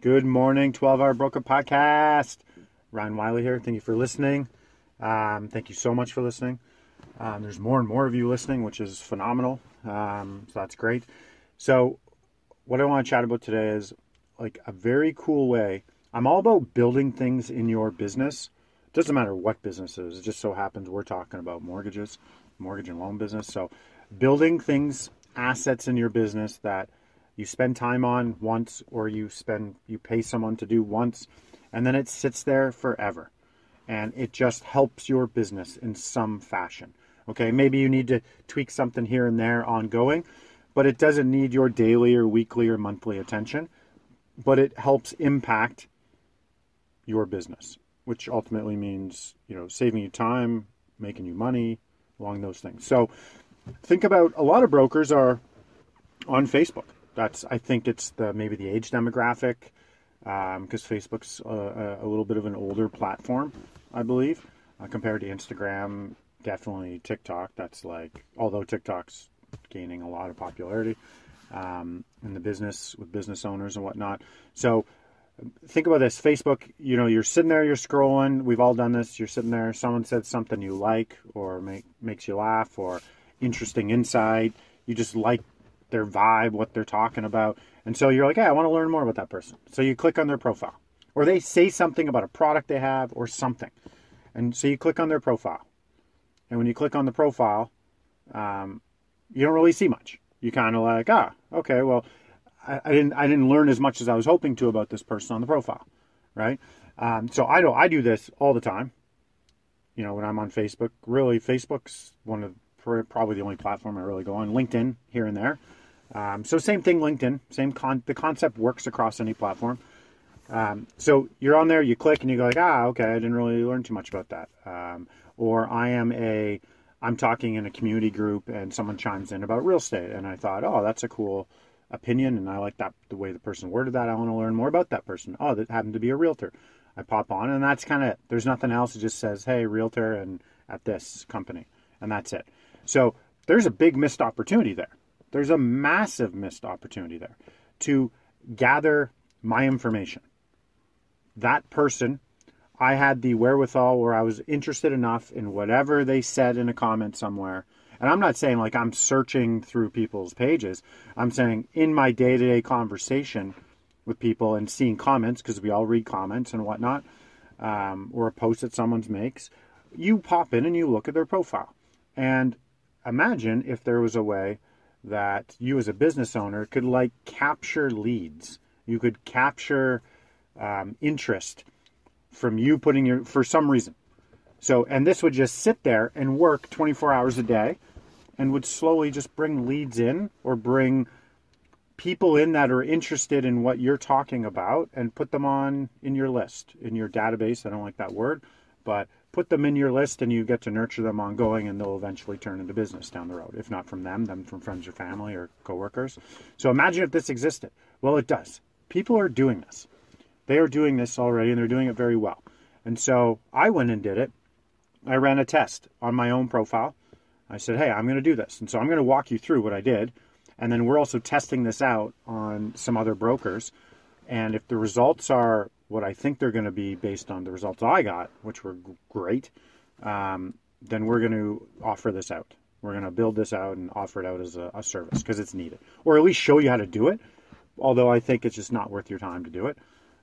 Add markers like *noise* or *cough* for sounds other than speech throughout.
Good morning, 12 Hour Broker Podcast. Ryan Wiley here. Thank you for listening. Um, thank you so much for listening. Um, there's more and more of you listening, which is phenomenal. Um, so that's great. So, what I want to chat about today is like a very cool way. I'm all about building things in your business. Doesn't matter what business it is. It just so happens we're talking about mortgages, mortgage and loan business. So, building things, assets in your business that you spend time on once or you spend you pay someone to do once and then it sits there forever. And it just helps your business in some fashion. Okay maybe you need to tweak something here and there ongoing but it doesn't need your daily or weekly or monthly attention but it helps impact your business which ultimately means you know saving you time making you money along those things. So think about a lot of brokers are on facebook that's I think it's the maybe the age demographic because um, Facebook's a, a, little bit of an older platform, I believe, uh, compared to Instagram. Definitely TikTok. That's like although TikTok's gaining a lot of popularity um, in the business with business owners and whatnot. So think about this Facebook, you know, you're sitting there, you're scrolling. We've all done this. You're sitting there, someone said something you like or make, makes you laugh or interesting insight. You just like their vibe, what they're talking about. And so you're like, hey, I want to learn more about that person. So you click on their profile. Or they say something about a product they have or something. And so you click on their profile. And when you click on the profile, um, you don't really see much. You kind of like, ah, okay, well, I, I, didn't I didn't learn as much as I was hoping to about this person on the profile, right? Um, so I know I do this all the time. You know, when I'm on Facebook, really, Facebook's one of probably the only platform I really go on. LinkedIn here and there. Um, so same thing, LinkedIn. Same con. The concept works across any platform. Um, so you're on there, you click, and you go like, ah, okay, I didn't really learn too much about that. Um, or I am a, I'm talking in a community group, and someone chimes in about real estate, and I thought, oh, that's a cool opinion, and I like that the way the person worded that. I want to learn more about that person. Oh, that happened to be a realtor. I pop on, and that's kind of. There's nothing else. It just says, hey, realtor, and at this company, and that's it. So there's a big missed opportunity there. There's a massive missed opportunity there to gather my information. That person, I had the wherewithal where I was interested enough in whatever they said in a comment somewhere. And I'm not saying like I'm searching through people's pages. I'm saying in my day to day conversation with people and seeing comments, because we all read comments and whatnot, um, or a post that someone makes, you pop in and you look at their profile. And imagine if there was a way that you as a business owner could like capture leads. You could capture um, interest from you putting your for some reason. So, and this would just sit there and work 24 hours a day and would slowly just bring leads in or bring people in that are interested in what you're talking about and put them on in your list, in your database. I don't like that word, but put them in your list and you get to nurture them ongoing and they'll eventually turn into business down the road. If not from them, then from friends or family or coworkers. So imagine if this existed. Well, it does. People are doing this. They are doing this already and they're doing it very well. And so I went and did it. I ran a test on my own profile. I said, hey, I'm going to do this. And so I'm going to walk you through what I did. And then we're also testing this out on some other brokers. And if the results are what I think they're going to be based on the results I got, which were great, um, then we're going to offer this out. We're going to build this out and offer it out as a, a service because it's needed, or at least show you how to do it. Although I think it's just not worth your time to do it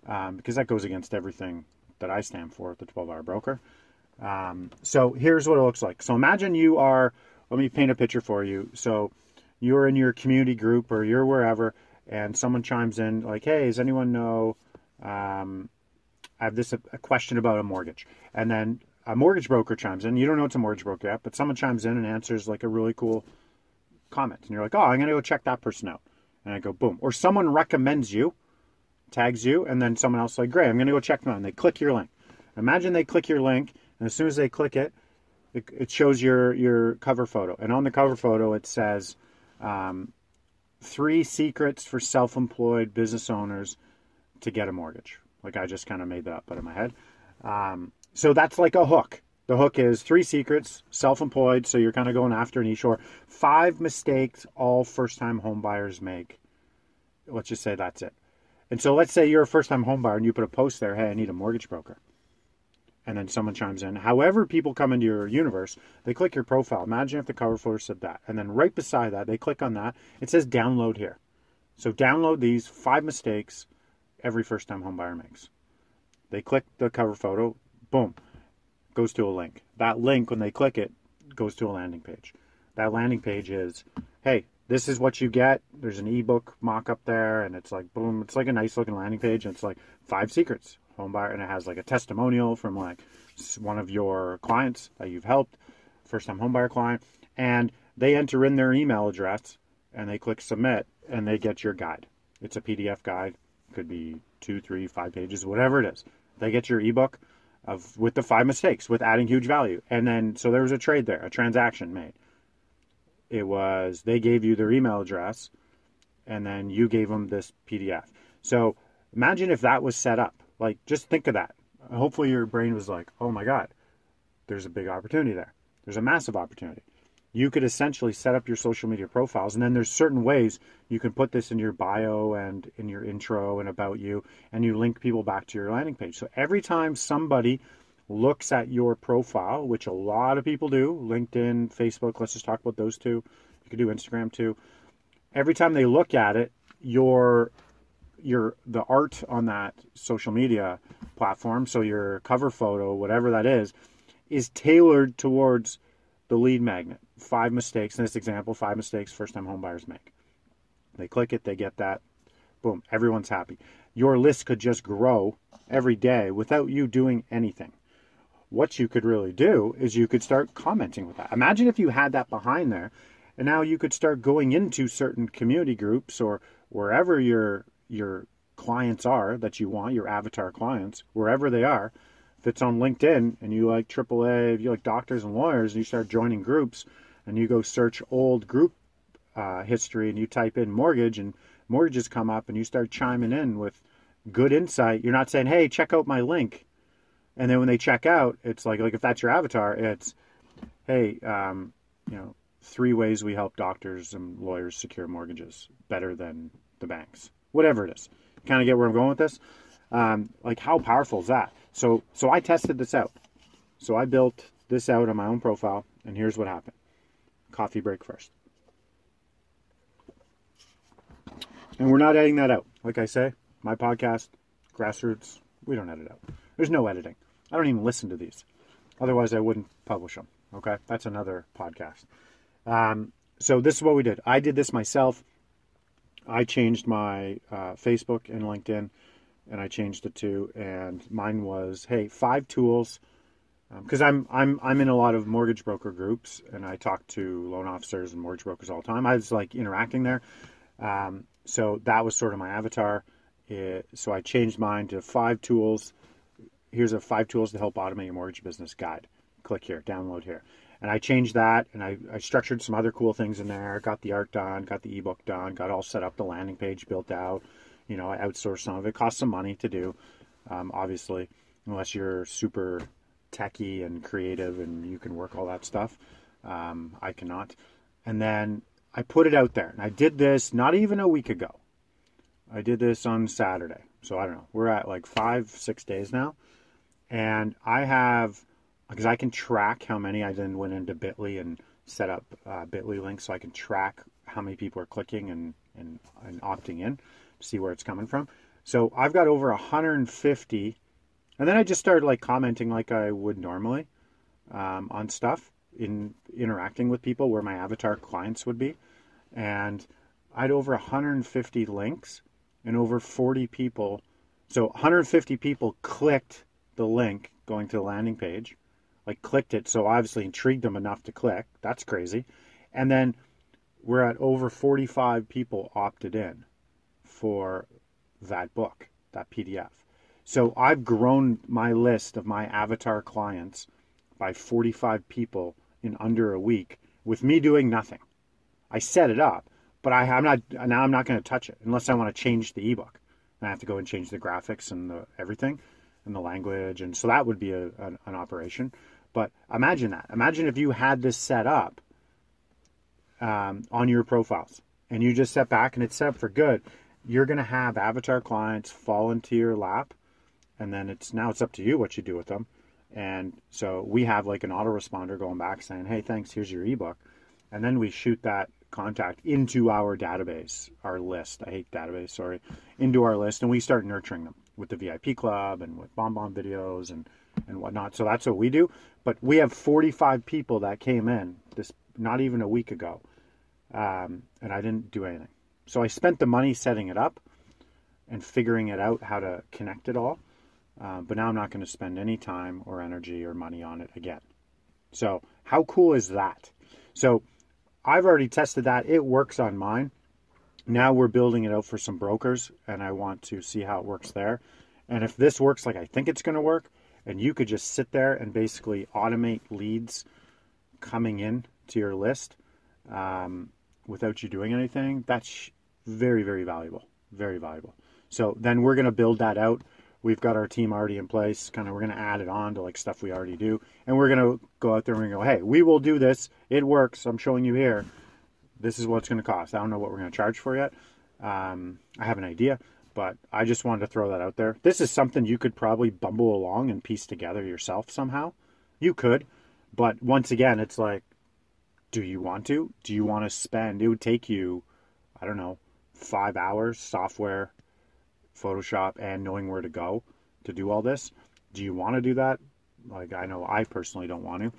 um, because that goes against everything that I stand for at the 12 hour broker. Um, so here's what it looks like. So imagine you are, let me paint a picture for you. So you're in your community group or you're wherever, and someone chimes in like, hey, does anyone know um, I have this a, a question about a mortgage, and then a mortgage broker chimes in. You don't know it's a mortgage broker yet, but someone chimes in and answers like a really cool comment, and you're like, "Oh, I'm gonna go check that person out." And I go, "Boom!" Or someone recommends you tags you, and then someone else like, great, I'm going to go check them out. And they click your link. Imagine they click your link, and as soon as they click it, it, it shows your, your cover photo. And on the cover photo, it says, um, three secrets for self employed business owners to get a mortgage. Like I just kind of made that up out of my head. Um, so that's like a hook. The hook is three secrets, self employed, so you're kind of going after an e-shore. Five mistakes all first time homebuyers make. Let's just say that's it. And so let's say you're a first time homebuyer and you put a post there, hey, I need a mortgage broker. And then someone chimes in. However, people come into your universe, they click your profile. Imagine if the cover photo said that. And then right beside that, they click on that. It says download here. So download these five mistakes every first time home buyer makes. They click the cover photo, boom, goes to a link. That link, when they click it, goes to a landing page. That landing page is, hey, this is what you get. There's an ebook mock up there, and it's like, boom, it's like a nice looking landing page. And it's like five secrets, home buyer, and it has like a testimonial from like one of your clients that you've helped, first time home buyer client. And they enter in their email address and they click submit and they get your guide. It's a PDF guide, could be two, three, five pages, whatever it is. They get your ebook of with the five mistakes with adding huge value. And then so there was a trade there, a transaction made. It was they gave you their email address and then you gave them this PDF. So imagine if that was set up. Like just think of that. Hopefully your brain was like, "Oh my god, there's a big opportunity there. There's a massive opportunity." You could essentially set up your social media profiles and then there's certain ways you can put this in your bio and in your intro and about you and you link people back to your landing page. So every time somebody looks at your profile, which a lot of people do, LinkedIn, Facebook, let's just talk about those two. You could do Instagram too. Every time they look at it, your your the art on that social media platform, so your cover photo, whatever that is, is tailored towards the lead magnet. Five mistakes in this example, five mistakes first time homebuyers make. They click it, they get that. Boom, everyone's happy. Your list could just grow every day without you doing anything what you could really do is you could start commenting with that. Imagine if you had that behind there, and now you could start going into certain community groups or wherever your your clients are that you want, your avatar clients, wherever they are. If it's on LinkedIn and you like AAA, if you like doctors and lawyers, and you start joining groups, and you go search old group uh, history and you type in mortgage and mortgages come up and you start chiming in with good insight. You're not saying, "Hey, check out my link." And then when they check out, it's like like if that's your avatar, it's hey, um, you know, three ways we help doctors and lawyers secure mortgages better than the banks. Whatever it is. Kind of get where I'm going with this? Um, like how powerful is that? So so I tested this out. So I built this out on my own profile, and here's what happened. Coffee break first. And we're not editing that out. Like I say, my podcast, grassroots, we don't edit out. There's no editing. I don't even listen to these. Otherwise, I wouldn't publish them. Okay, that's another podcast. Um, so this is what we did. I did this myself. I changed my uh, Facebook and LinkedIn, and I changed it to, and mine was, hey, five tools, because um, I'm I'm I'm in a lot of mortgage broker groups, and I talk to loan officers and mortgage brokers all the time. I was like interacting there, um, so that was sort of my avatar. It, so I changed mine to five tools here's a five tools to help automate your mortgage business guide. Click here, download here. And I changed that and I, I structured some other cool things in there, got the art done, got the ebook done, got all set up, the landing page built out. You know, I outsource some of it. Cost some money to do, um, obviously, unless you're super techy and creative and you can work all that stuff. Um, I cannot. And then I put it out there. And I did this not even a week ago. I did this on Saturday. So I don't know. We're at like five, six days now and I have because I can track how many I then went into Bitly and set up uh, Bitly links so I can track how many people are clicking and, and, and opting in, see where it's coming from. So I've got over 150, and then I just started like commenting like I would normally um, on stuff in interacting with people where my avatar clients would be, and I had over 150 links and over 40 people. So 150 people clicked the link going to the landing page, like clicked it, so obviously intrigued them enough to click. That's crazy. And then we're at over 45 people opted in for that book. that PDF. So I've grown my list of my avatar clients by 45 people in under a week with me doing nothing. I set it up, but I, am not now. I'm not going to touch it unless I want to change the ebook. And I have to go and change the graphics and the everything and the language, and so that would be a, an, an operation. But imagine that. Imagine if you had this set up um, on your profiles and you just set back and it's set up for good. You're going to have avatar clients fall into your lap, and then it's now it's up to you what you do with them. And so we have like an autoresponder going back saying, "Hey, thanks. Here's your ebook," and then we shoot that contact into our database, our list. I hate database, sorry, into our list, and we start nurturing them with the VIP club and with BombBomb videos and and whatnot. So that's what we do. But we have 45 people that came in this not even a week ago, um, and I didn't do anything. So I spent the money setting it up and figuring it out how to connect it all. Uh, but now I'm not going to spend any time or energy or money on it again. So how cool is that? So I've already tested that. It works on mine. Now we're building it out for some brokers, and I want to see how it works there. And if this works like I think it's going to work, and you could just sit there and basically automate leads coming in to your list um, without you doing anything, that's very, very valuable. Very valuable. So then we're going to build that out we've got our team already in place. Kind of, we're going to add it on to like stuff we already do, and we're going to go out there and go, hey, we will do this. It works. I'm showing you here. This is what it's going to cost. I don't know what we're going to charge for yet. Um, I have an idea, but I just wanted to throw that out there. This is something you could probably bumble along and piece together yourself somehow. You could, but once again, it's like, do you want to? Do you want to spend? It would take you, I don't know, five hours software Photoshop and knowing where to go to do all this. Do you want to do that? Like I know I personally don't want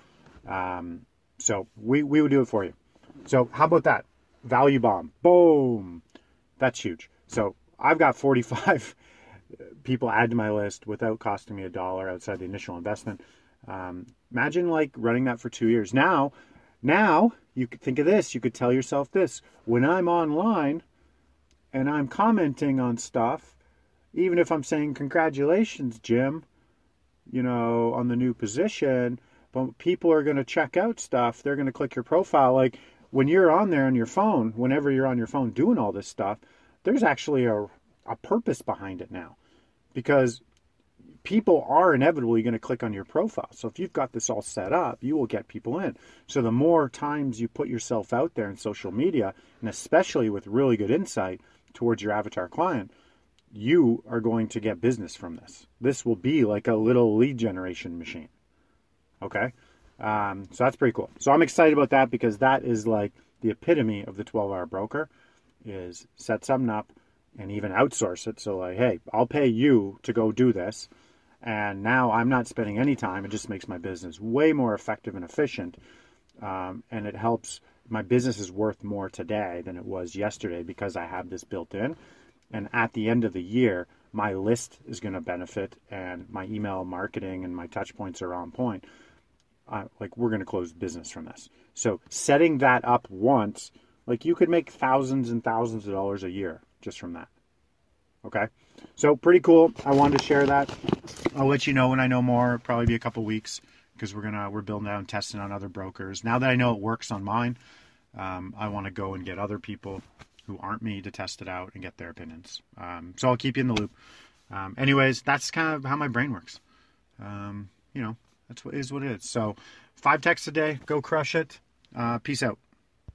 to. Um, so we, we would do it for you. So how about that? Value bomb. Boom. That's huge. So I've got 45 *laughs* people add to my list without costing me a dollar outside the initial investment. Um, imagine like running that for two years. Now, now you could think of this. You could tell yourself this: when I'm online and I'm commenting on stuff, even if I'm saying congratulations, Jim, you know, on the new position, but people are going to check out stuff. They're going to click your profile. Like when you're on there on your phone, whenever you're on your phone doing all this stuff, there's actually a, a purpose behind it now because people are inevitably going to click on your profile. So if you've got this all set up, you will get people in. So the more times you put yourself out there in social media, and especially with really good insight towards your avatar client, you are going to get business from this. This will be like a little lead generation machine. Okay? Um, so that's pretty cool. So I'm excited about that because that is like the epitome of the 12 hour broker is set something up and even outsource it. So like, hey, I'll pay you to go do this. And now I'm not spending any time. It just makes my business way more effective and efficient. Um, and it helps my business is worth more today than it was yesterday because I have this built in and at the end of the year, my list is going to benefit, and my email marketing and my touch points are on point. Uh, like we're going to close business from this. So setting that up once, like you could make thousands and thousands of dollars a year just from that. Okay, so pretty cool. I wanted to share that. I'll let you know when I know more. Probably be a couple weeks because we're gonna we're building out and testing on other brokers. Now that I know it works on mine, um, I want to go and get other people who aren't me to test it out and get their opinions. Um, so I'll keep you in the loop. Um, anyways, that's kind of how my brain works. Um, you know, that's what is what it is. So five texts a day, go crush it. Uh, peace out.